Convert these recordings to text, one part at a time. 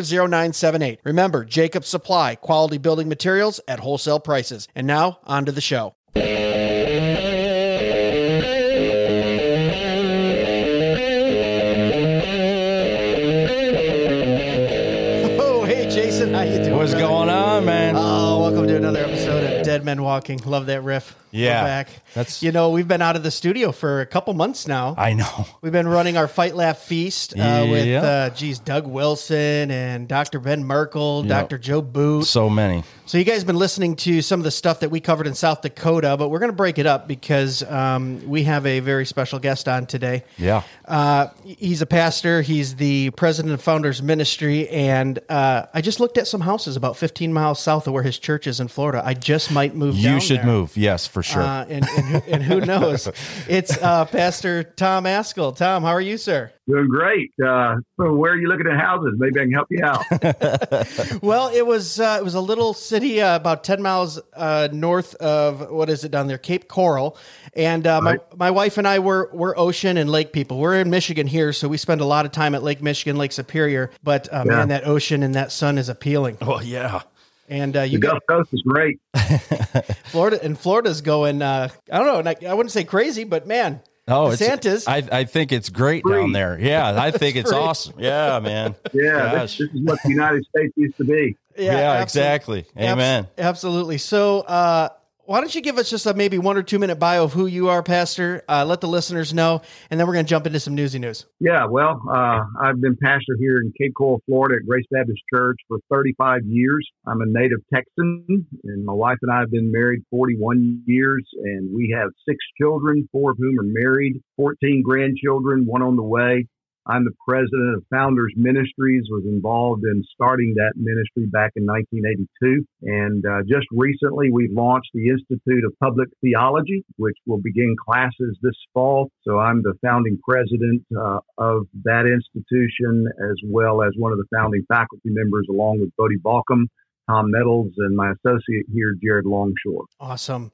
0978. Remember, Jacob Supply, quality building materials at wholesale prices. And now, on to the show. Men Walking. Love that riff. Yeah, We're back. that's- you know we've been out of the studio for a couple months now. I know. We've been running our Fight Laugh Feast uh, with, Yeah. uh, geez, Doug Wilson and Dr. Ben Merkle, Yeah. Dr. Joe Boot. So many. So you guys have been listening to some of the stuff that we covered in South Dakota, but we're going to break it up because um, we have a very special guest on today. Yeah. Uh, he's a pastor. He's the president of Founders Ministry, and uh, I just looked at some houses about 15 miles south of where his church is in Florida. I just might move. You down should there. move. Yes, for sure. Uh, and, and, who- and who knows? It's uh, Pastor Tom Ascol. Tom, how are you, sir? Doing great. Uh, so where are you looking at houses? Maybe I can help you out. Well, it was uh, it was a little city uh, about ten miles uh, north of what is it down there, Cape Coral, and uh, Right. my my wife and I were we're ocean and lake people. We're in Michigan here, so we spend a lot of time at Lake Michigan, Lake Superior. But uh, Yeah. man, that ocean and that sun is appealing. oh yeah. And uh, you got Gulf Coast is great. Florida, and Florida's going. Uh, I don't know. like, I wouldn't say crazy, but man, Oh, it's, DeSantis. I, I think it's great Free. down there. Yeah, I think it's free. awesome. Yeah, man. Yeah, this, this is what the United States used to be. Yeah, absolutely. exactly. Amen. Abs- absolutely. So, uh, why don't you give us just a maybe one or two minute bio of who you are, Pastor? Uh, let the listeners know, and then we're going to jump into some newsy news. Yeah, well, uh, I've been pastor here in Cape Coral, Florida at Grace Baptist Church for 35 years. I'm a native Texan, and my wife and I have been married 41 years, and we have six children, four of whom are married, 14 grandchildren, one on the way. I'm the president of Founders Ministries, was involved in starting that ministry back in 1982. And uh, just recently, we've launched the Institute of Public Theology, which will begin classes this fall. So I'm the founding president uh, of that institution, as well as one of the founding faculty members, along with Voddie Baucham Tom Nettles, and my associate here, Jared Longshore. Awesome.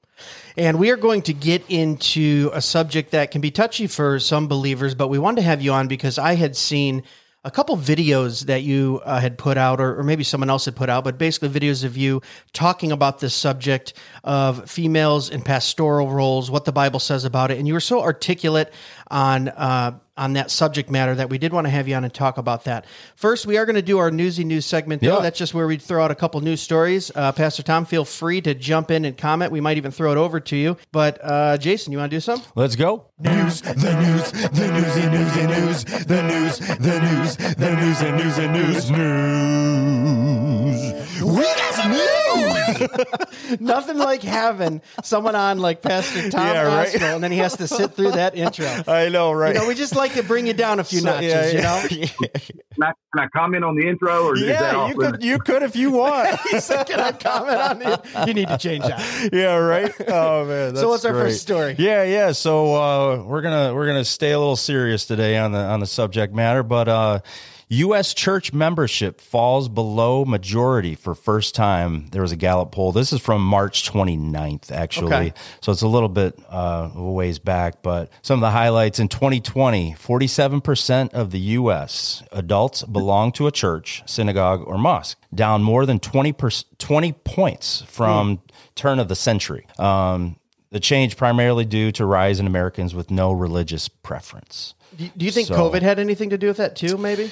And we are going to get into a subject that can be touchy for some believers, but we wanted to have you on because I had seen a couple videos that you uh, had put out, or, or, maybe someone else had put out, but basically videos of you talking about this subject of females in pastoral roles, what the Bible says about it. And you were so articulate on uh, on that subject matter that we did want to have you on and talk about that. First, we are going to do our newsy news segment. Though. Yeah. That's just where we throw out a couple news stories. Uh, Pastor Tom, feel free to jump in and comment. We might even throw it over to you. But uh, Jason, you want to do some? Let's go. News, the news, the newsy newsy news, the news, the news, the news, the news, the news, news. We got some news. Nothing like having someone on like Pastor Tom yeah, right? and then he has to sit through that intro. I know, right? You know, we just like to bring you down a few so, notches. Yeah, yeah. You know. Can I, can I, comment on the intro, or yeah, you could, you could if you want. he said, "Can I comment on it?" You need to change that. Yeah, right. Oh man. so what's our first story? Yeah, yeah. So uh, we're gonna we're gonna stay a little serious today on the on the subject matter, but. Uh, U.S. church membership falls below majority for first time. There was a Gallup poll. This is from March 29th, actually. Okay. So it's a little bit uh, a ways back, but some of the highlights in 2020 47% of the U.S. adults belong to a church, synagogue, or mosque, down more than 20, per, 20 points from mm. turn of the century. Um, the change primarily due to rise in Americans with no religious preference. Do you think so, COVID had anything to do with that too? Maybe.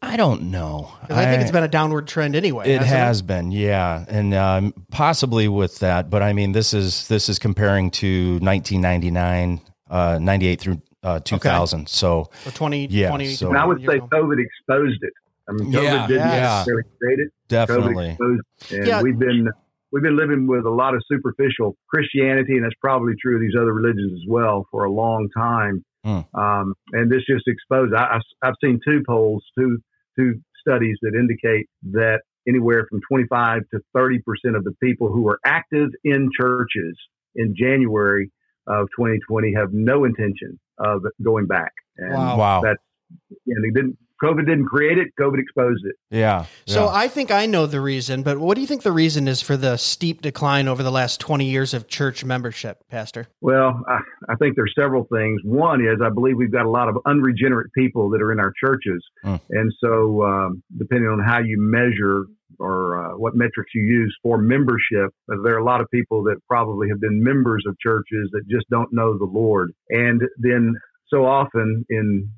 I don't know. I, I, think it's been a downward trend anyway. It has it? been, yeah, and um, possibly with that. But I mean, this is this is comparing to 1999, uh, 98 through uh, 2000. Okay. So, so 20, yeah. 20, so, and I would say COVID exposed it. I mean, COVID yeah, didn't yeah. necessarily create it. Definitely. and yeah. we've been we've been living with a lot of superficial Christianity, and that's probably true of these other religions as well for a long time. Mm. Um, and this just exposed. I, have seen two polls, two two studies that indicate that anywhere from 25 to 30 percent of the people who are active in churches in January of 2020 have no intention of going back. And wow. wow. That's and they didn't COVID didn't create it. COVID exposed it. Yeah. So yeah. I think I know the reason, but what do you think the reason is for the steep decline over the last 20 years of church membership, Pastor? Well, I, I think there's several things. One is I believe we've got a lot of unregenerate people that are in our churches. Mm. And so, um, depending on how you measure or uh, what metrics you use for membership, there are a lot of people that probably have been members of churches that just don't know the Lord. And then so often in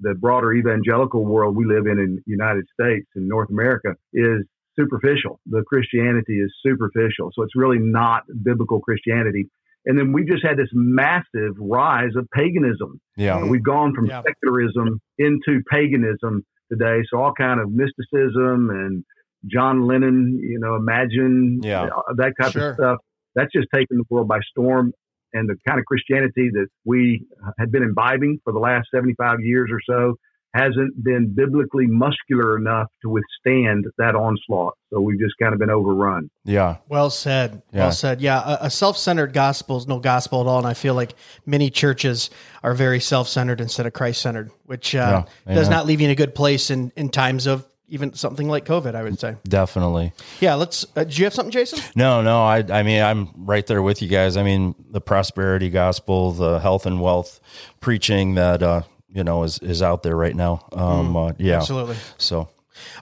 the broader evangelical world we live in in the United States and North America is superficial. The Christianity is superficial. So it's really not biblical Christianity. And then we just had this massive rise of paganism. Yeah. we've gone from yeah. secularism into paganism today. So all kind of mysticism and John Lennon, you know, imagine yeah. Uh, that type sure. of stuff. That's just taken the world by storm and the kind of Christianity that we had been imbibing for the last 75 years or so hasn't been biblically muscular enough to withstand that onslaught. So we've just kind of been overrun. Yeah. Well said. Yeah. Well said. Yeah. A, a self centered gospel is no gospel at all. And I feel like many churches are very self centered instead of Christ centered, which uh, yeah. does not leave you in a good place in, in times of even something like COVID, I would say. Definitely. Yeah. Let's. Uh, do you have something, Jason? No, no. I, I mean, I'm right there with you guys. I mean, the prosperity gospel, the health and wealth preaching that uh, you know is is out there right now. Um, mm, uh, yeah, absolutely. So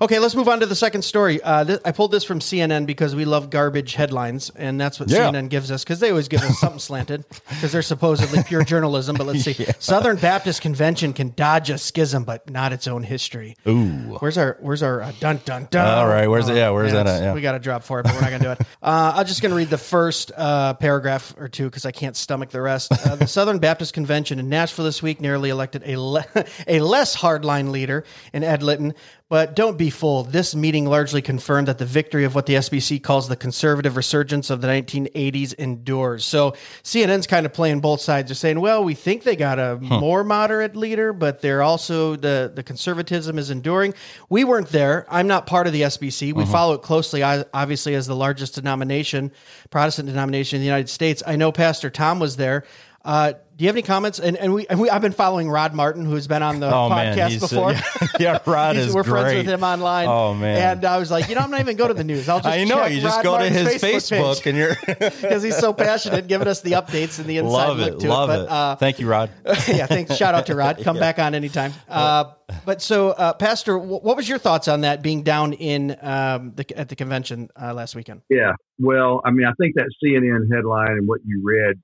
Okay, let's move on to the second story. Uh, th- I pulled this from CNN because we love garbage headlines, and that's what yeah. CNN gives us because they always give us something slanted because they're supposedly pure journalism. But let's see, yeah. Southern Baptist Convention can dodge a schism, but not its own history. Ooh, where's our where's our uh, dun dun dun? All right, where's it? Yeah, where's yeah, that? At? Yeah. We got a drop for it, but we're not gonna do it. Uh, I'm just gonna read the first uh, paragraph or two because I can't stomach the rest. Uh, the Southern Baptist Convention in Nashville this week nearly elected a le- a less hardline leader in Ed Litton But don't be fooled. This meeting largely confirmed that the victory of what the SBC calls the conservative resurgence of the 1980s endures. So CNN's kind of playing both sides. They're saying, well, we think they got a more moderate leader, but they're also the, the conservatism is enduring. We weren't there. I'm not part of the SBC. We follow it closely, obviously, as the largest denomination, Protestant denomination in the United States. I know Pastor Tom was there. Uh, do you have any comments? And, and we, and we I've been following Rod Martin, who's been on the Oh, man, podcast he's, uh, before. yeah, Rod is we're friends with him online. Oh, man. And I was like, you know, I'm not even go to the news. I'll just I know check you just Rod go to Martin's his Facebook, and you're because he's so passionate, giving us the updates and the inside love look it, to love it. it. But, uh, Thank you, Rod. yeah, thanks. Shout out to Rod. Come back on anytime. Uh, but so, uh, Pastor, wh- what was your thoughts on that being down in um, the, at the convention uh, last weekend? Yeah. Well, I mean, I think that CNN headline and what you read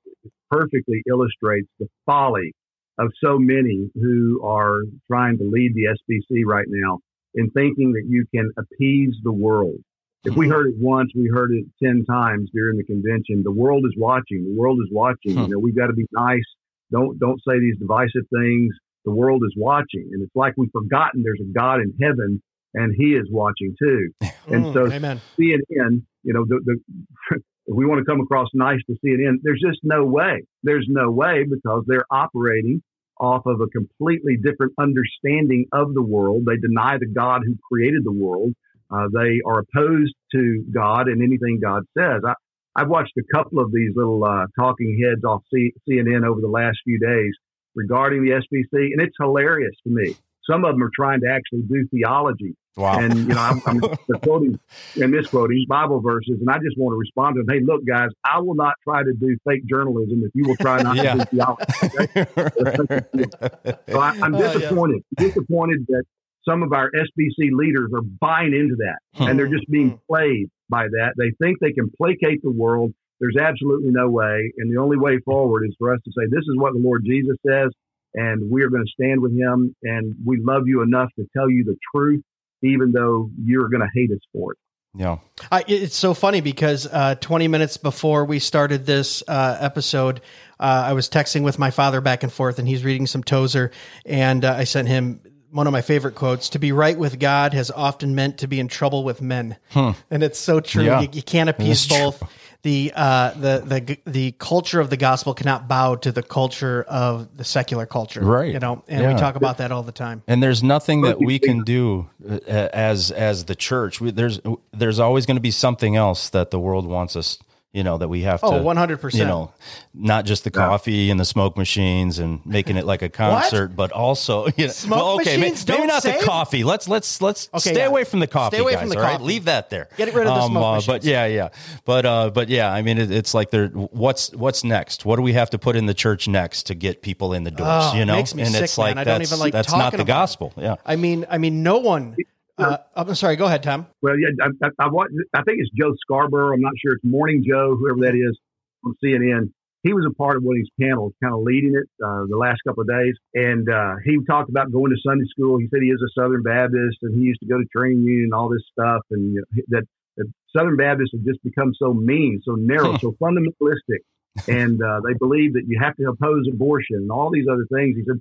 perfectly illustrates the folly of so many who are trying to lead the SBC right now in thinking that you can appease the world. If we heard it once, we heard it 10 times during the convention. The world is watching. The world is watching. Hmm. You know, we've got to be nice. Don't, don't say these divisive things. The world is watching. And it's like we've forgotten there's a God in heaven and he is watching too. And Mm, so amen. CNN, you know, the, the if we want to come across nice to CNN, there's just no way. There's no way because they're operating off of a completely different understanding of the world. They deny the God who created the world. Uh, they are opposed to God and anything God says. I, I've watched a couple of these little uh, talking heads off C- CNN over the last few days regarding the SBC, and it's hilarious to me. Some of them are trying to actually do theology Wow. and you know, I'm, I'm quoting and misquoting Bible verses, and I just want to respond to them. Hey, look, guys, I will not try to do fake journalism if you will try not Yeah. to do theology. Okay? So I, I'm Oh, yeah. disappointed. Disappointed that some of our SBC leaders are buying into that, hmm. and they're just being hmm. played by that. They think they can placate the world. There's absolutely no way, and the only way forward is for us to say, "This is what the Lord Jesus says." And we are going to stand with him, and we love you enough to tell you the truth, even though you're going to hate us for it. yeah. I, it's so funny because uh, 20 minutes before we started this uh, episode, uh, I was texting with my father back and forth, and he's reading some Tozer, and uh, I sent him one of my favorite quotes: "To be right with God has often meant to be in trouble with men," and it's so true. Yeah. You, you can't appease That's true. both. The uh, the the the culture of the gospel cannot bow to the culture of the secular culture, Right. You know, and we talk about that all the time. And there's nothing that we can do uh, as as the church. We, there's there's always going to be something else that the world wants us. You know that we have to. Oh, 100%. You know, not just the coffee and the smoke machines and making it like a concert, but also you know, Smoke well, okay, machines maybe don't not save? the coffee. Let's let's let's Okay, stay yeah. away from the coffee. Stay away guys, from the all right? coffee. Leave that there. Get rid of the smoke uh, machines. But yeah, yeah, but uh, but yeah, I mean, it, it's like there. What's what's next? What do we have to put in the church next to get people in the doors? Oh, you know, makes me and sick, it's like man. I don't that's even like that's talking not the gospel. Yeah. I mean, I mean, no one. Uh, I'm sorry. Go ahead, Tom. Well, yeah, I, I, I, watched, I think it's Joe Scarborough. I'm not sure. It's Morning Joe, whoever that is on CNN. He was a part of one of these panels, kind of leading it uh, the last couple of days. And uh, he talked about going to Sunday school. He said he is a Southern Baptist and he used to go to training union and all this stuff. And you know, that, that Southern Baptists have just become so mean, so narrow, so fundamentalistic. And uh, they believe that you have to oppose abortion and all these other things. He said,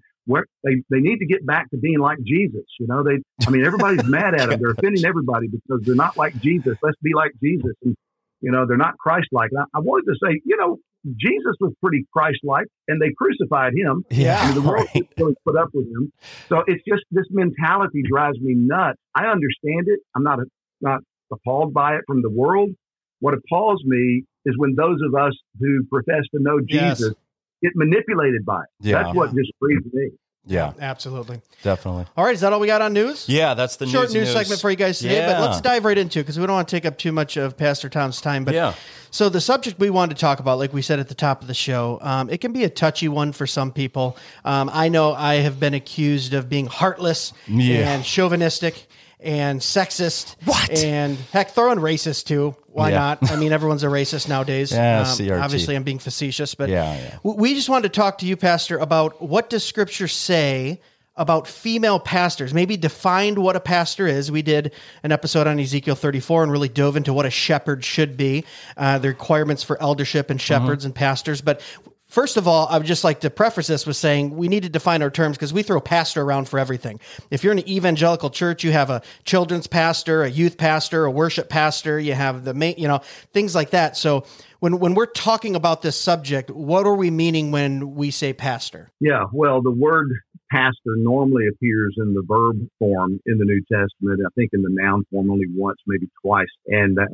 they, they need to get back to being like Jesus. You know, they, I mean, everybody's mad at them. They're offending everybody because they're not like Jesus. Let's be like Jesus. And, you know, they're not Christ like. I, I wanted to say, you know, Jesus was pretty Christ like and they crucified him. Yeah, I mean, the world right. really put up with him. So it's just this mentality drives me nuts. I understand it. I'm not, not appalled by it from the world. What appalls me is when those of us who profess to know Yes. Jesus get manipulated by it. Yeah. That's what just grieves me. Yeah, Absolutely. definitely. All right. Is that all we got on news? Yeah, that's the Short news, news, segment for you guys today, but let's dive right into it because we don't want to take up too much of Pastor Tom's time. But Yeah. so the subject we wanted to talk about, like we said at the top of the show, um, it can be a touchy one for some people. Um, I know I have been accused of being heartless Yeah. and chauvinistic and sexist. What? And heck, throw in racist too. Why Yeah. not? I mean, everyone's a racist nowadays. Yeah, Um, obviously, I'm being facetious, but Yeah, yeah. we just wanted to talk to you, Pastor, about what does Scripture say about female pastors? Maybe defined what a pastor is. We did an episode on Ezekiel 34 and really dove into what a shepherd should be, uh, the requirements for eldership and Mm-hmm. shepherds and pastors. But First of all, I would just like to preface this with saying we need to define our terms because we throw pastor around for everything. If you're in an evangelical church, you have a children's pastor, a youth pastor, a worship pastor, you have the main, you know, things like that. So when when we're talking about this subject, what are we meaning when we say pastor? Yeah, well, the word pastor normally appears in the verb form in the New Testament. I think in the noun form only once, maybe twice. And uh,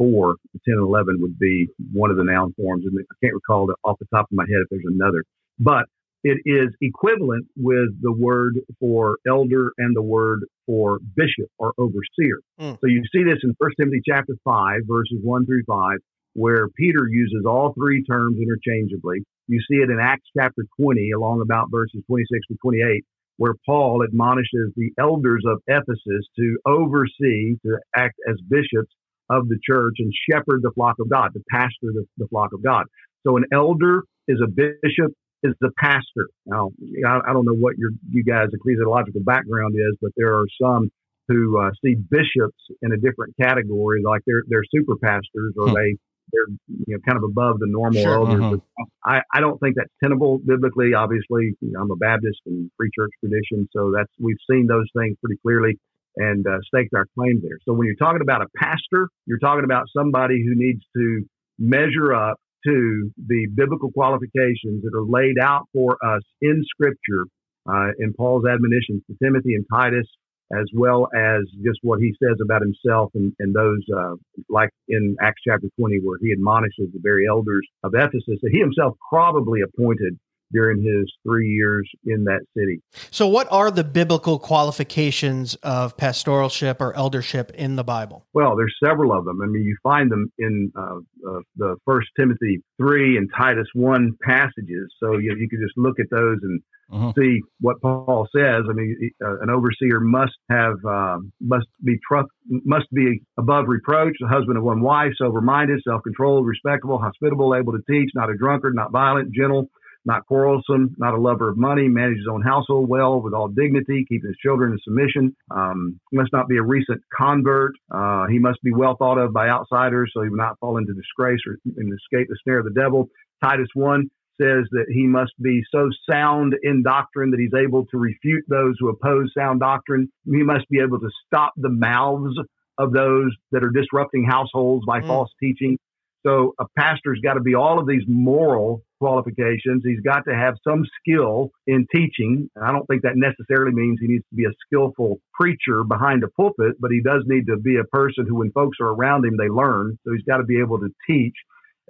Ephesians 4, 10 and 11 would be one of the noun forms. And I can't recall the, off the top of my head if there's another. But it is equivalent with the word for elder and the word for bishop or overseer. Mm. So you see this in 1 Timothy chapter 5, verses 1 through 5, where Peter uses all three terms interchangeably. You see it in Acts chapter 20, along about verses 26 to 28, where Paul admonishes the elders of Ephesus to oversee, to act as bishops of the church and shepherd the flock of God, to pastor the, the flock of God. So an elder is a bishop, is the pastor. Now, I, I don't know what your you guys' ecclesiological background is, but there are some who uh, see bishops in a different category, like they're they're super pastors or hmm. they they're you know kind of above the normal sure, elders. Uh-huh. I, I don't think that's tenable biblically. Obviously, you know, I'm a Baptist and free church tradition, so that's we've seen those things pretty clearly and uh, staked our claim there. So when you're talking about a pastor, you're talking about somebody who needs to measure up to the biblical qualifications that are laid out for us in Scripture uh, in Paul's admonitions to Timothy and Titus as well as just what he says about himself and, and those, uh, like in Acts chapter 20, where he admonishes the very elders of Ephesus that he himself probably appointed during his three years in that city. So, what are the biblical qualifications of pastoralship or eldership in the Bible? Well, there's several of them. I mean, you find them in uh, uh, the First Timothy three and Titus one passages. So you, you can just look at those and uh-huh. see what Paul says. I mean, uh, an overseer must have uh, must be trust must be above reproach, the husband of one wife, sober minded, self controlled, respectable, hospitable, able to teach, not a drunkard, not violent, gentle not quarrelsome, not a lover of money, manage his own household well with all dignity, keeping his children in submission. Um, must not be a recent convert. Uh, he must be well thought of by outsiders so he will not fall into disgrace or and escape the snare of the devil. Titus 1 says that he must be so sound in doctrine that he's able to refute those who oppose sound doctrine. He must be able to stop the mouths of those that are disrupting households by mm. false teaching. So a pastor's got to be all of these moral qualifications. He's got to have some skill in teaching. I don't think that necessarily means he needs to be a skillful preacher behind a pulpit, but he does need to be a person who, when folks are around him, they learn. So he's got to be able to teach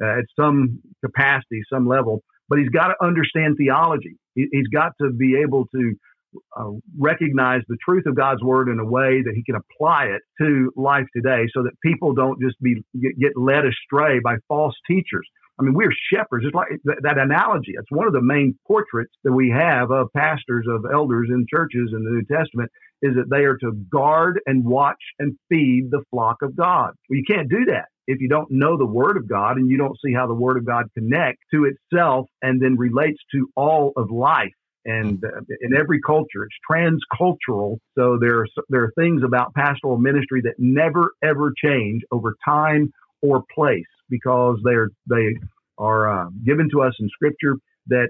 uh, at some capacity, some level, but he's got to understand theology. He, has got to be able to uh, recognize the truth of God's word in a way that he can apply it to life today so that people don't just be get, led astray by false teachers. I mean, we're shepherds. It's like that, that analogy. It's one of the main portraits that we have of pastors, of elders in churches in the New Testament, is that they are to guard and watch and feed the flock of God. Well, you can't do that if you don't know the Word of God and you don't see how the Word of God connects to itself and then relates to all of life and uh, in every culture it's transcultural. So there are there are things about pastoral ministry that never ever change over time or place because they're they are uh, given to us in scripture that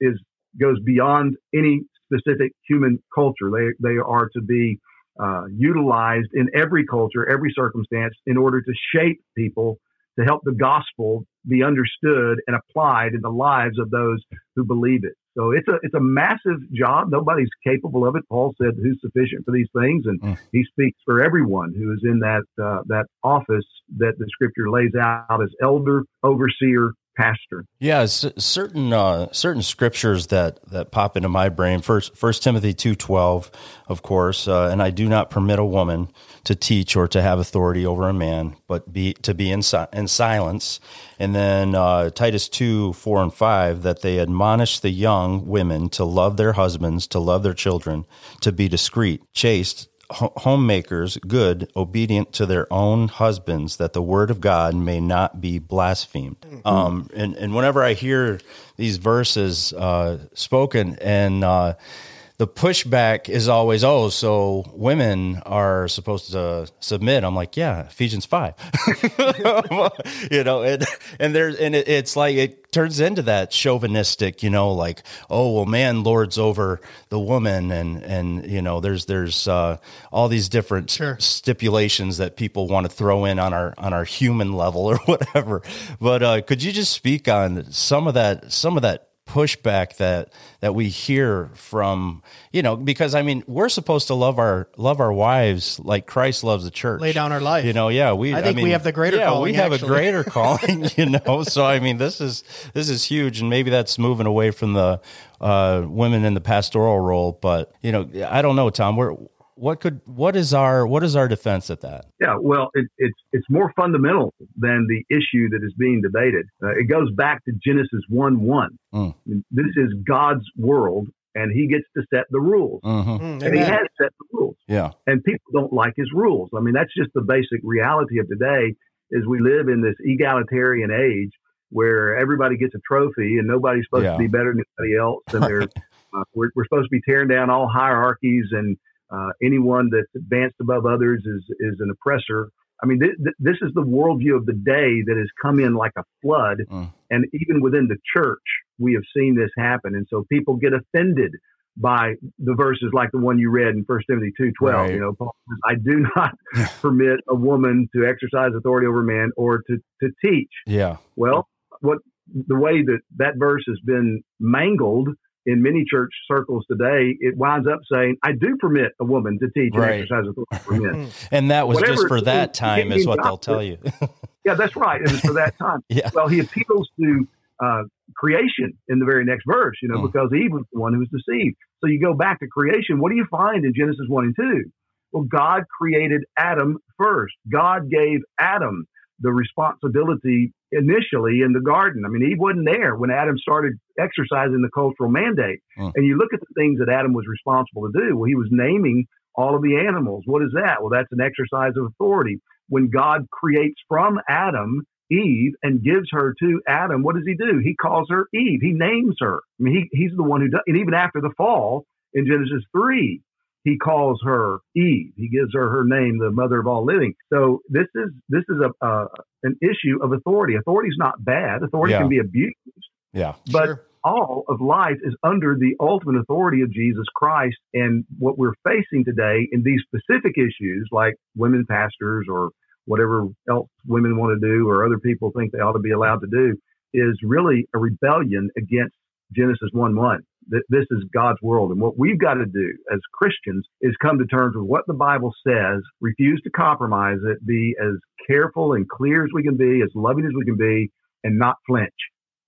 is goes beyond any specific human culture. They they are to be uh, utilized in every culture every circumstance in order to shape people to help the gospel be understood and applied in the lives of those who believe it so it's a it's a massive job. Nobody's capable of it. Paul said, "Who's sufficient for these things?" And mm. he speaks for everyone who is in that uh, that office that the Scripture lays out as elder, overseer, pastor. Yeah, certain uh, certain scriptures that that pop into my brain. First, First Timothy two twelve, of course, uh, and I do not permit a woman to teach or to have authority over a man, but be to be in, si- in silence. And then uh, Titus two four and five that they admonish the young women to love their husbands, to love their children, to be discreet, chaste, homemakers good, obedient to their own husbands, that the word of God may not be blasphemed. Mm-hmm. Um, and, and whenever I hear these verses uh, spoken, and uh, the pushback is always, oh, so women are supposed to submit. I'm like, yeah, Ephesians five. you know, and and there's and it, it's like it turns into that chauvinistic, you know, like, oh, well, man lords over the woman, and and you know, there's there's uh, all these different Sure. stipulations that people want to throw in on our on our human level or whatever. But uh, could you just speak on some of that some of that pushback that that we hear from you know because I mean we're supposed to love our love our wives like Christ loves the church Lay down our life. you know yeah we I think we mean, have the greater yeah calling, we have actually. a greater calling you know so I mean this is this is huge and maybe that's moving away from the uh, women in the pastoral role but you know I don't know Tom we're what could what is our what is our defense at that Yeah, well, it, it's it's more fundamental than the issue that is being debated. Uh, it goes back to Genesis one one. Mm. This is God's world, and He gets to set the rules, hmm Mm, and He has set the rules. yeah and people don't like his rules. I mean, that's just the basic reality of today. Is we live in this egalitarian age where everybody gets a trophy and nobody's supposed Yeah. to be better than anybody else, and they're, uh, we're, we're supposed to be tearing down all hierarchies, and uh, anyone that's advanced above others is is an oppressor. I mean, th- th- this is the worldview of the day that has come in like a flood, Mm. and even within the church, we have seen this happen, and so people get offended by the verses like the one you read in First Timothy two twelve. Right. You know, Paul says, "I do not permit a woman to exercise authority over man or to to teach." yeah Well, what the way that that verse has been mangled in many church circles today, it winds up saying, "I do permit a woman to teach Right. and exercise authority over men." And that was Whatever just for that is, time, is what they'll tell you. yeah, that's right. It was for that time. Yeah. Well, he appeals to uh, creation in the very next verse, you know, Mm. because Eve was the one who was deceived. So you go back to creation. What do you find in Genesis 1 and 2? Well, God created Adam first. God gave Adam the responsibility initially in the garden. I mean, Eve wasn't there when Adam started exercising the cultural mandate. Mm. And you look at the things that Adam was responsible to do. Well, he was naming all of the animals. What is that? Well, that's an exercise of authority. When God creates from Adam Eve and gives her to Adam, what does he do? He calls her Eve. He names her. I mean, he, he's the one who does, and even after the fall in Genesis 3, he calls her Eve. He gives her her name, the mother of all living. So this is this is a uh, an issue of authority. Authority is not bad. Authority Yeah. can be abused, Yeah. but Sure. all of life is under the ultimate authority of Jesus Christ. And what we're facing today in these specific issues, like women pastors or whatever else women want to do or other people think they ought to be allowed to do, is really a rebellion against Genesis 1 1. Th- This is God's world. And what we've got to do as Christians is come to terms with what the Bible says, refuse to compromise it, be as careful and clear as we can be, as loving as we can be, and not flinch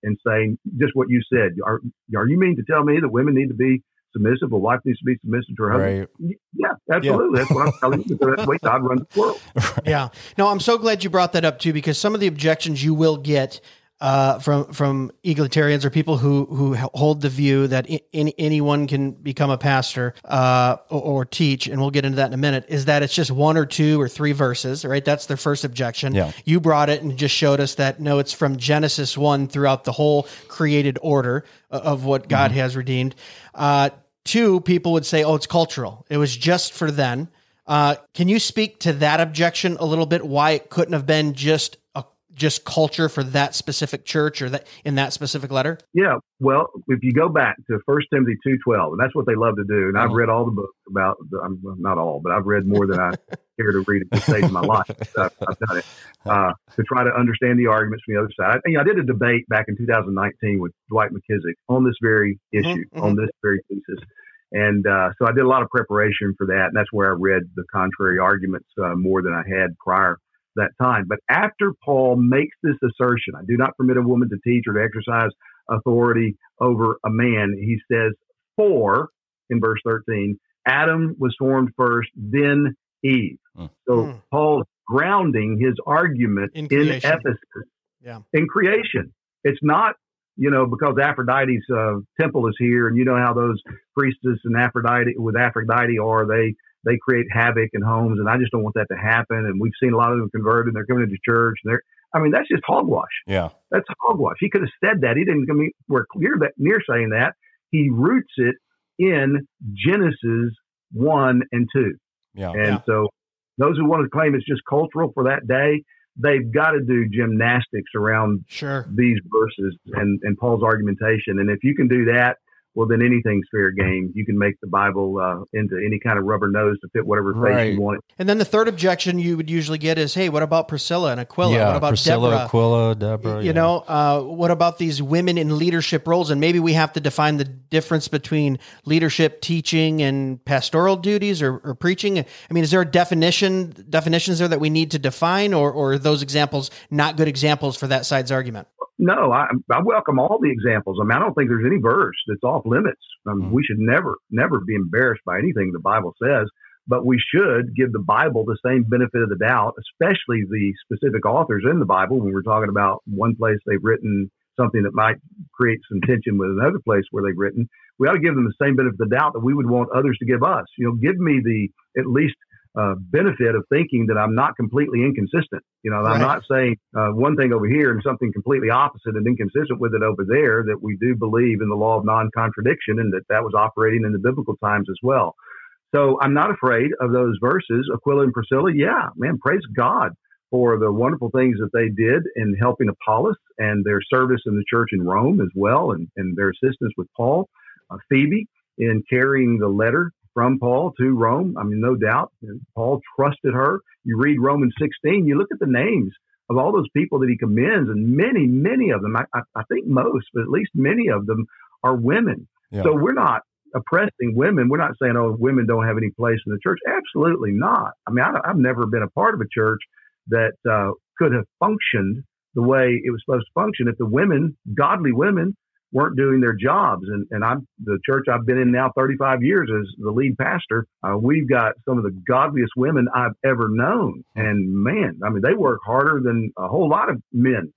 and saying just what you said. Are, are you mean to tell me that women need to be submissive? A wife needs to be submissive to her husband? Right. Yeah, absolutely. That's what I'm telling you. That's the way God runs the world. Yeah. No, I'm so glad you brought that up too, because some of the objections you will get uh, from from egalitarians or people who who hold the view that anyone can become a pastor uh, or, or teach, and we'll get into that in a minute, is that it's just one or two or three verses, right? That's their first objection. Yeah. You brought it and just showed us that no, it's from Genesis one throughout the whole created order of what God has redeemed. Uh, two, people would say, oh, it's cultural. It was just for then. Uh, can you speak to that objection a little bit? Why it couldn't have been just a just culture for that specific church or that in that specific letter? Yeah, well, if you go back to First Timothy two twelve, and that's what they love to do, and I've read all the books about. The, I'm not all, but I've read more than I care to read at this stage of my life. I've, I've done it uh, to try to understand the arguments from the other side. I, you know, I did a debate back in 2019 with Dwight McKissic on this very issue, mhm. on this very thesis. And uh, so I did a lot of preparation for that, and that's where I read the contrary arguments uh, more than I had prior that time. But after Paul makes this assertion, I do not permit a woman to teach or to exercise authority over a man, he says, For, in verse 13, Adam was formed first, then Eve. Mm. So Mm. Paul's grounding his argument In in. Ephesus Yeah. in creation. It's not, you know, because Aphrodite's uh, temple is here, and you know how those priestess and Aphrodite with Aphrodite are. They they create havoc in homes, and I just don't want that to happen. And we've seen a lot of them converted, and they're coming into church, and they're. I mean, that's just hogwash. Yeah. That's hogwash. He could have said that. He didn't come anywhere clear that near saying that. He roots it in Genesis 1 and 2. Yeah. And Yeah. so those who want to claim it's just cultural for that day, they've got to do gymnastics around Sure. these verses and, and Paul's argumentation. And if you can do that, well, then anything's fair game. You can make the Bible uh, into any kind of rubber nose to fit whatever face Right. you want it. And then the third objection you would usually get is, hey, what about Priscilla and Aquila? yeah. what about Priscilla, Deborah? Aquila, Deborah. you yeah. know, uh, what about these women in leadership roles? And maybe we have to define the difference between leadership, teaching, and pastoral duties or, or preaching. I mean, is there a definition definitions there that we need to define, or, or are those examples not good examples for that side's argument? No, I, I welcome all the examples. I mean, I don't think there's any verse that's off limits. Um, Mhm. We should never, never be embarrassed by anything the Bible says, but we should give the Bible the same benefit of the doubt, especially the specific authors in the Bible. When we're talking about one place they've written something that might create some tension with another place where they've written, we ought to give them the same benefit of the doubt that we would want others to give us. You know, give me the at least uh, benefit of thinking that I'm not completely inconsistent. You know, I'm not saying uh, one thing over here and something completely opposite and inconsistent with it over there. That we do believe in the law of non-contradiction and that that was operating in the biblical times as well. So I'm not afraid of those verses. Aquila and Priscilla, yeah, man, praise God for the wonderful things that they did in helping Apollos and their service in the church in Rome as well, and, and their assistance with Paul. Uh, Phoebe in carrying the letter from Paul to Rome. I mean, no doubt, Paul trusted her. You read Romans 16, you look at the names of all those people that he commends, and many, many of them, I, I, think most, but at least many of them are women. Yeah. So we're not oppressing women. We're not saying, oh, women don't have any place in the church. Absolutely not. I mean, I, I've never been a part of a church that uh, could have functioned the way it was supposed to function if the women, godly women, weren't doing their jobs. And, and I'm the church I've been in now 35 years as the lead pastor. Uh, we've got some of the godliest women I've ever known. And man, I mean, they work harder than a whole lot of men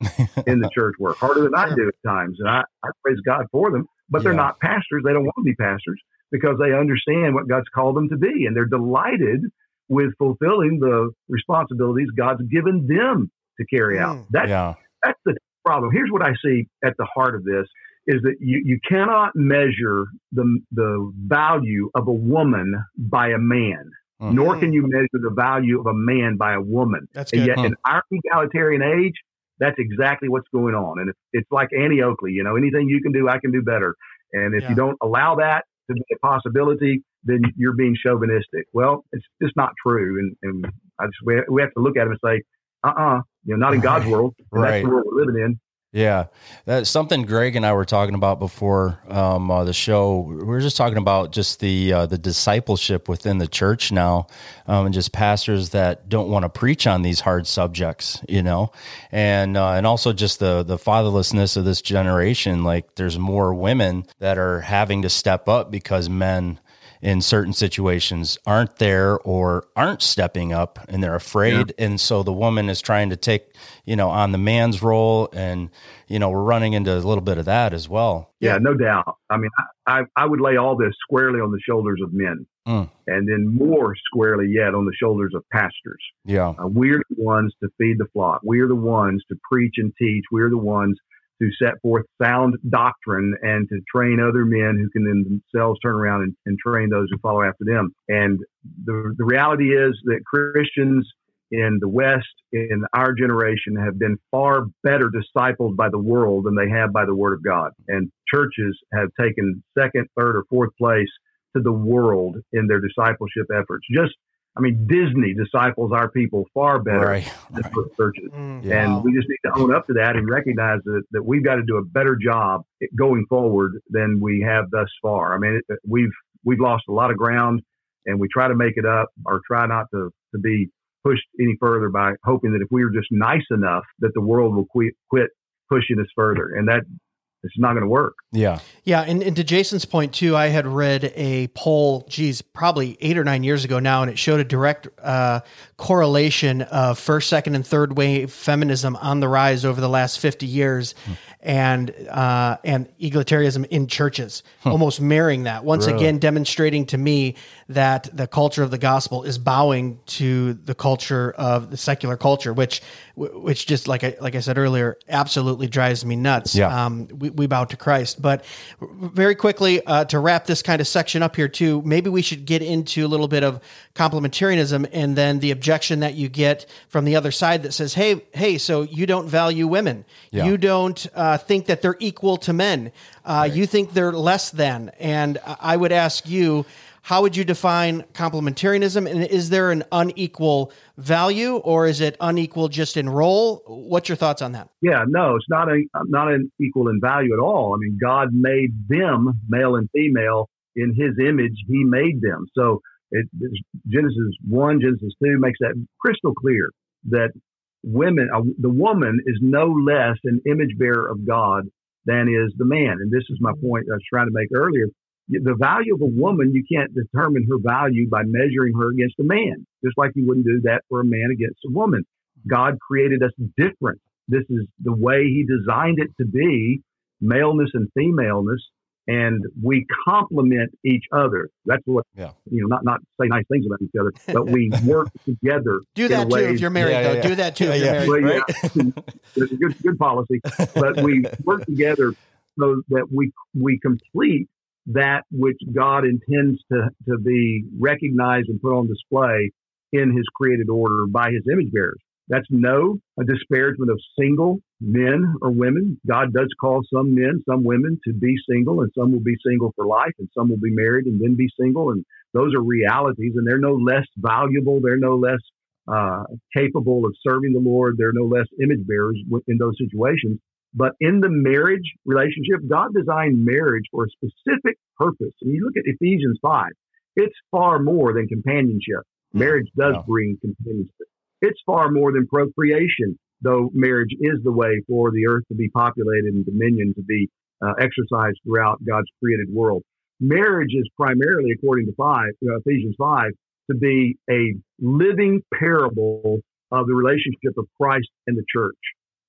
in the church work, harder than I do at times. And I, I praise God for them, but they're Yeah. not pastors. They don't want to be pastors because they understand what God's called them to be. And they're delighted with fulfilling the responsibilities God's given them to carry out. Mm. That's yeah. that's the problem. Here's what I see at the heart of this is that you, you cannot measure the the value of a woman by a man, Mhm. nor can you measure the value of a man by a woman. That's And good. yet, in our egalitarian age, that's exactly what's going on. And it's, it's like Annie Oakley, you know, anything you can do, I can do better. And if Yeah. you don't allow that to be a possibility, then you're being chauvinistic. Well, it's just not true. And, and I just, we, we have to look at it and say, uh uh you know, not in God's world. And Right. That's the world we're living in. Yeah, that's something Greg and I were talking about before um, uh, the show. We were just talking about just the uh, the discipleship within the church now, um, and just pastors that don't want to preach on these hard subjects, you know, and uh, and also just the the fatherlessness of this generation. Like, there's more women that are having to step up because men in certain situations aren't there or aren't stepping up and they're afraid and so the woman is trying to take you know on the man's role and you know we're running into a little bit of that as well Yeah, Yeah. no doubt. I mean, I, I, I would lay all this squarely on the shoulders of men, Mm. and then more squarely yet on the shoulders of pastors. yeah Uh, we're the ones to feed the flock. We're the ones to preach and teach. We're the ones to set forth sound doctrine and to train other men who can then themselves turn around and, and train those who follow after them. And the, the reality is that Christians in the West, in our generation, have been far better discipled by the world than they have by the Word of God. And churches have taken second, third, or fourth place to the world in their discipleship efforts. Just I mean, Disney disciples our people far better right, than right. churches. Mm. Yeah. And we just need to own up to that and recognize that, that we've got to do a better job going forward than we have thus far. I mean, it, we've we've lost a lot of ground, and we try to make it up or try not to to be pushed any further by hoping that if we are just nice enough, that the world will quit quit pushing us further, and that it's not going to work. yeah Yeah, and, and to Jason's point too, I had read a poll, geez, probably eight or nine years ago now, and it showed a direct uh, correlation of first, second, and third wave feminism on the rise over the last fifty years, and uh, and egalitarianism in churches, almost mirroring that. Once again, demonstrating to me that the culture of the gospel is bowing to the culture of the secular culture, which which just like I like I said earlier, absolutely drives me nuts. Yeah. Um, we, we bow to Christ. But very quickly uh, to wrap this kind of section up here too, maybe we should get into a little bit of complementarianism and then the objection that you get from the other side that says, "Hey, hey, so you don't value women, Yeah. you don't uh, think that they're equal to men, uh, you think they're less than." And I would ask you. How would you define complementarianism? And is there an unequal value or is it unequal just in role? What's your thoughts on that? Yeah, no, it's not a not an equal in value at all. I mean, God made them male and female in His image. He made them. So it, Genesis one, Genesis two makes that crystal clear that women, uh, the woman is no less an image bearer of God than is the man. And this is my point I was trying to make earlier. The value of a woman, you can't determine her value by measuring her against a man, just like you wouldn't do that for a man against a woman. God created us different. This is the way He designed it to be, maleness and femaleness, and we complement each other. That's what Yeah. you know. Not not say nice things about each other, but we work together. Do that too if you're married, Yeah, though. yeah, yeah. Do that too Yeah, if you're married. well, yeah, it's a good good policy, but we work together so that we we complete that which God intends to to be recognized and put on display in His created order by His image bearers. That's no a disparagement of single men or women. God does call some men, some women to be single, and some will be single for life, and some will be married and then be single. And those are realities, and they're no less valuable. They're no less uh, capable of serving the Lord. They're no less image bearers in those situations. But in the marriage relationship, God designed marriage for a specific purpose. And you look at Ephesians 5, it's far more than companionship. Marriage does Yeah. bring companionship. It's far more than procreation, though marriage is the way for the earth to be populated and dominion to be uh, exercised throughout God's created world. Marriage is primarily, according to five, uh, Ephesians 5, to be a living parable of the relationship of Christ and the church.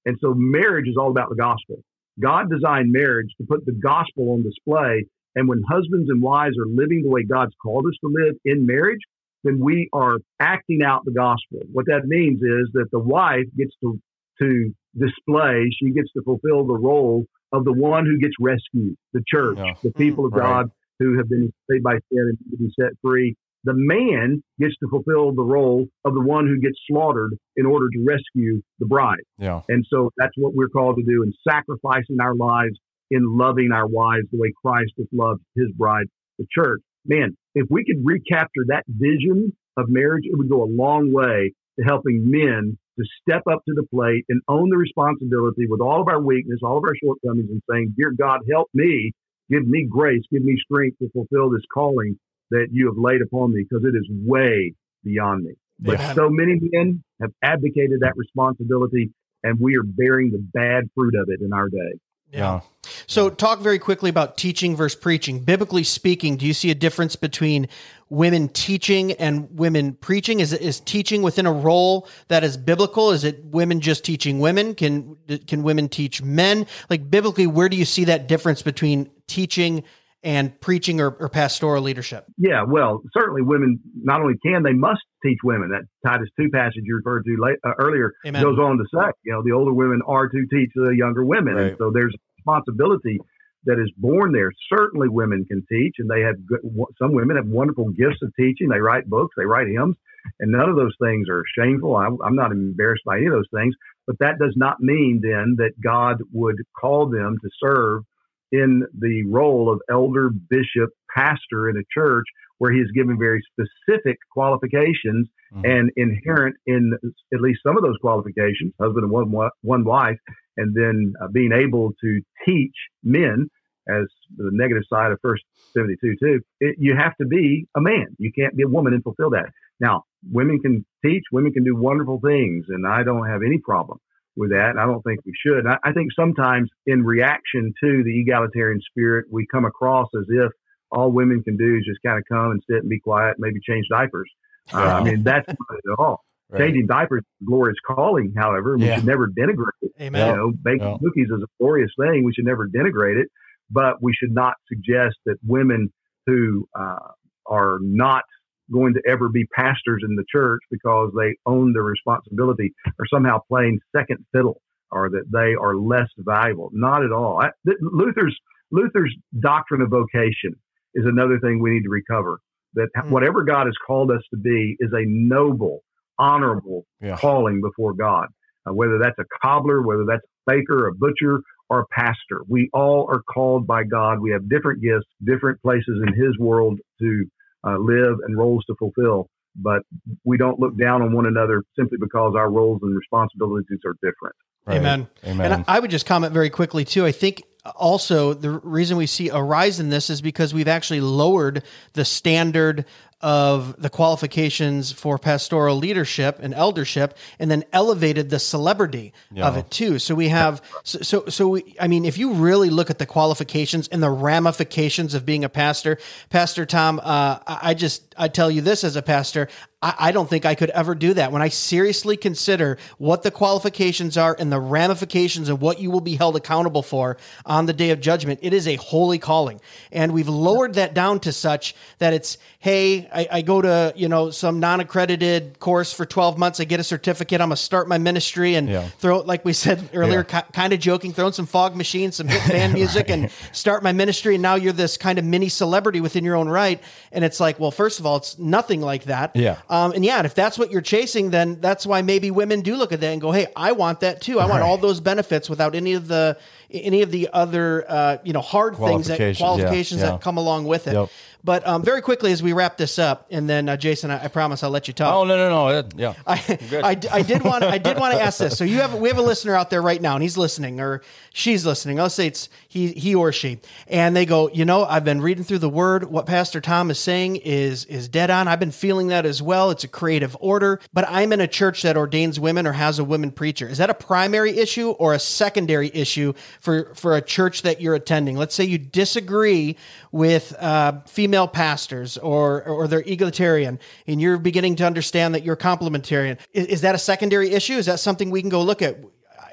And so marriage is all about the gospel. God designed marriage to put the gospel on display. And when husbands and wives are living the way God's called us to live in marriage, then we are acting out the gospel. What that means is that the wife gets to, to display, she gets to fulfill the role of the one who gets rescued, the church, Yeah. the people of Right. God who have been saved by sin and to be set free. The man gets to fulfill the role of the one who gets slaughtered in order to rescue the bride. Yeah. And so that's what we're called to do in sacrificing our lives in loving our wives the way Christ has loved his bride, the church. Man, if we could recapture that vision of marriage, it would go a long way to helping men to step up to the plate and own the responsibility with all of our weakness, all of our shortcomings, and saying, Dear God, help me, give me grace, give me strength to fulfill this calling that you have laid upon me because it is way beyond me. But Yeah. so many men have abdicated that responsibility, and we are bearing the bad fruit of it in our day. Yeah. So, talk very quickly about teaching versus preaching. Biblically speaking, do you see a difference between women teaching and women preaching? Is is teaching within a role that is biblical? Is it women just teaching women? Can can women teach men? Like biblically, where do you see that difference between teaching and preaching or, or pastoral leadership? Yeah, well, certainly women not only can, they must teach women. That Titus 2 passage you referred to late, uh, earlier Amen. goes on to say, you know, the older women are to teach the younger women. Right. And so there's responsibility that is born there. Certainly women can teach, and they have good, some women have wonderful gifts of teaching. They write books, they write hymns, and none of those things are shameful. I, I'm not embarrassed by any of those things, but that does not mean then that God would call them to serve in the role of elder, bishop, pastor in a church where he is given very specific qualifications Mhm. and inherent in at least some of those qualifications, husband and one, one wife, and then uh, being able to teach men as the negative side of First Timothy 2 2, it, you have to be a man. You can't be a woman and fulfill that. Now, women can teach, women can do wonderful things, and I don't have any problem with that. And I don't think we should. I, I think sometimes in reaction to the egalitarian spirit, we come across as if all women can do is just kind of come and sit and be quiet, maybe change diapers. Uh, I mean, that's not it at all. Right. Changing diapers, is a glorious calling. However, we Yeah. should never denigrate it. Amen. You know, baking Yeah. cookies is a glorious thing. We should never denigrate it, but we should not suggest that women who uh, are not going to ever be pastors in the church because they own the responsibility or somehow playing second fiddle or that they are less valuable. Not at all. I, th- Luther's Luther's doctrine of vocation is another thing we need to recover. That Mm. whatever God has called us to be is a noble, honorable Yeah. calling before God. Uh, whether that's a cobbler, whether that's a baker, a butcher, or a pastor, we all are called by God. We have different gifts, different places in His world to uh, live and roles to fulfill. But we don't look down on one another simply because our roles and responsibilities are different. Right. Amen. Amen. And I I would just comment very quickly too. I think also the reason we see a rise in this is because we've actually lowered the standard of the qualifications for pastoral leadership and eldership and then elevated the celebrity of it too. So we have so so, so we, I mean if you really look at the qualifications and the ramifications of being a pastor, Pastor Tom, uh, I I just I tell you this as a pastor, I, I don't think I could ever do that. When I seriously consider what the qualifications are and the ramifications of what you will be held accountable for on the day of judgment, it is a holy calling. And we've lowered that down to such that it's, hey, I, I go to, you know, some non-accredited course for 12 months. I get a certificate. I'm going to start my ministry and Yeah. throw, like we said earlier, Yeah. ki- kind of joking, throwing some fog machines, some hit band music and start my ministry. And now you're this kind of mini celebrity within your own right. And it's like, well, first of all, it's nothing like that. Yeah. Um, and yeah, and if that's what you're chasing, then that's why maybe women do look at that and go, "Hey, I want that too. I want Right. all those benefits without any of the any of the other uh, you know hard things that Qualifications, yeah, yeah. that come along with it." Yep. But um, very quickly as we wrap this up, and then uh, Jason, I, I promise I'll let you talk. oh no no no it- yeah. I, I, I did want I did want to ask this. So you have we have a listener out there right now, and he's listening or she's listening. Let's say it's he he or she, and they go, you know, I've been reading through the Word. What Pastor Tom is saying is is dead on. I've been feeling that as well. It's a creative order, but I'm in a church that ordains women or has a women preacher. Is that a primary issue or a secondary issue for for a church that you're attending? Let's say you disagree with uh, female pastors or or they're egalitarian, and you're beginning to understand that you're complementarian. Is, is that a secondary issue? Is that something we can go look at?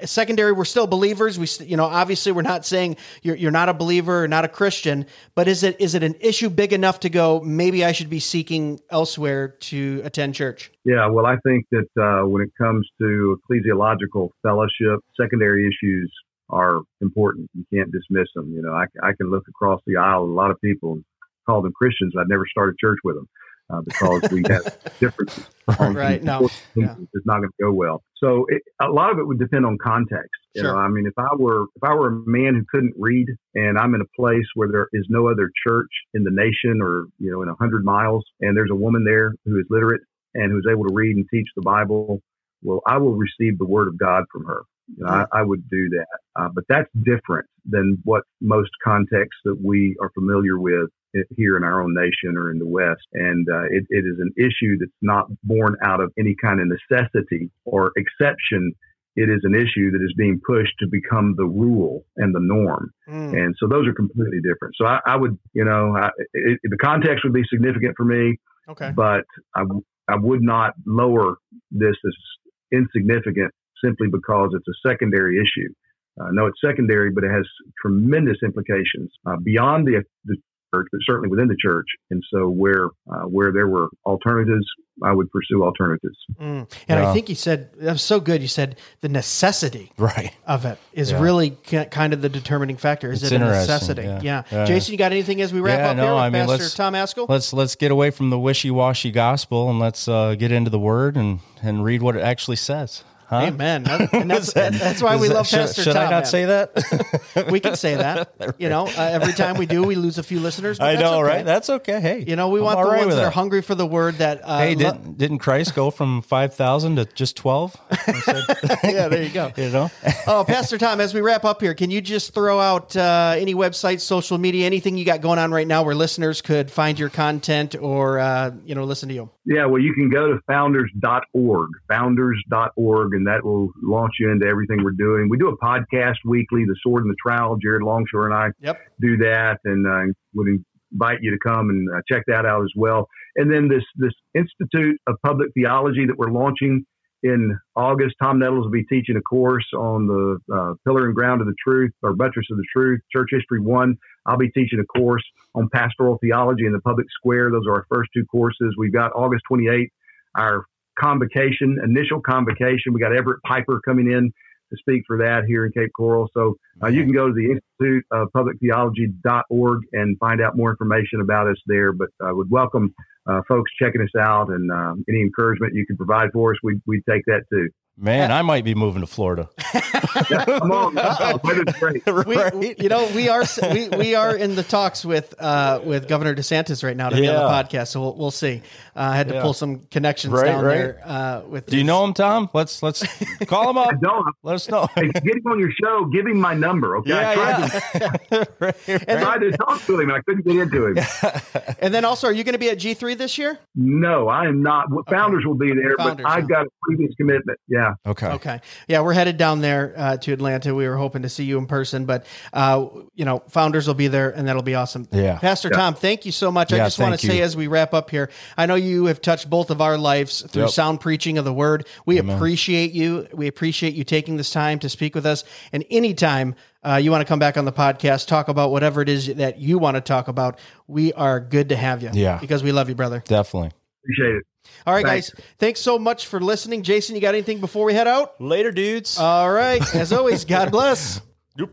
Secondary, we're still believers. We, you know, obviously, we're not saying you're, you're not a believer or not a Christian, but is it is it an issue big enough to go? Maybe I should be seeking elsewhere to attend church. Yeah, well, I think that uh, when it comes to ecclesiological fellowship, secondary issues are important. You can't dismiss them. You know, I, I can look across the aisle a lot of people call them Christians. I'd never start a church with them uh, because we have differences. Right, no, yeah. It's not going to go well. So it, a lot of it would depend on context. You Sure. know, I mean, if I were if I were a man who couldn't read and I'm in a place where there is no other church in the nation or you know in a hundred miles, and there's a woman there who is literate and who's able to read and teach the Bible, well, I will receive the word of God from her. You know, I, I would do that. Uh, but that's different than what most contexts that we are familiar with here in our own nation or in the West. And uh, it, it is an issue that's not born out of any kind of necessity or exception. It is an issue that is being pushed to become the rule and the norm. Mm. And so those are completely different. So I, I would, you know, I, it, the context would be significant for me Okay. but I, w- I would not lower this as insignificant simply because it's a secondary issue. Uh, no, it's secondary, but it has tremendous implications uh, beyond the, the church, but certainly within the church. And so, where uh, where there were alternatives, I would pursue alternatives. Mm. And I think you said that was so good. You said the necessity Right. of it is Yeah. really kind of the determining factor. Is It's it a necessity? yeah. Yeah. Yeah. Jason, you got anything as we wrap Yeah, up no, here with I mean, Pastor let's- Tom Ascol? Let's let's get away from the wishy-washy gospel and let's uh, get into the word and and read what it actually says. Huh? Amen. That- and that's, that's why we that- love should, Pastor should Tom. I not man. say that? We can say that. You know, uh, every time we do, we lose a few listeners. but I know, okay. right? That's okay. Hey, You know, we I'm want the right ones that are hungry for the word that. Uh, Hey, didn't didn't Christ go from five thousand to just twelve? yeah, there you go. you know, Oh, Pastor Tom, as we wrap up here, can you just throw out uh, any websites, social media, anything you got going on right now where listeners could find your content or uh, you know listen to you? Yeah, well, you can go to founders.org, founders.org, and that will launch you into everything we're doing. We do a podcast weekly, The Sword and the Trowel. Jared Longshore and I Yep. do that, and uh, would invite you to come and uh, check that out as well. And then this this Institute of Public Theology that we're launching in August. Tom Nettles will be teaching a course on the uh, Pillar and Ground of the Truth or Buttress of the Truth, Church History One. I'll be teaching a course on pastoral theology in the public square. Those are our first two courses. We've got August 28th, our convocation, initial convocation. We got Everett Piper coming in to speak for that here in Cape Coral. So uh, you can go to the Institute of Public Theology.org and find out more information about us there. But I would welcome folks checking us out and um, any encouragement you can provide for us, we we take that too. Man, I might be moving to Florida. yeah, come on, weather's great. We, we, you know, we are we, we are in the talks with uh, with Governor DeSantis right now to be on the podcast. So we'll, we'll see. Uh, I had to Yeah. pull some connections Right, down right. there. Uh, with Do you know him, Tom? Let's let's call him up. I don't. Let us know. Hey, get him on your show. Give him my number. Okay. I tried, To, tried to talk to him. I couldn't get into him. And then also, are you going to be at G three this year? No, I am not. Founders will be there, Founders, but I've huh? got a previous commitment. Yeah. Okay. Okay. Yeah, we're headed down there uh, to Atlanta. We were hoping to see you in person, but uh, you know, founders will be there, and that'll be awesome. Yeah. Pastor Tom, thank you so much. I just want to say as we wrap up here, I know you have touched both of our lives through Yep. sound preaching of the word. We appreciate you. We appreciate you taking this time to speak with us. And anytime uh, you want to come back on the podcast, talk about whatever it is that you want to talk about, we are good to have you. Yeah. because we love you, brother. Definitely. Appreciate it. All right, Thanks. guys. Thanks so much for listening. Jason, you got anything before we head out? Later, dudes. All right. As always, God bless.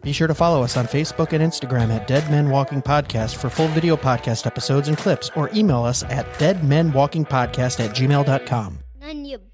Be sure to follow us on Facebook and Instagram at Dead Men Walking Podcast for full video podcast episodes and clips, or email us at deadmenwalkingpodcast at gmail.com. None your biscuit.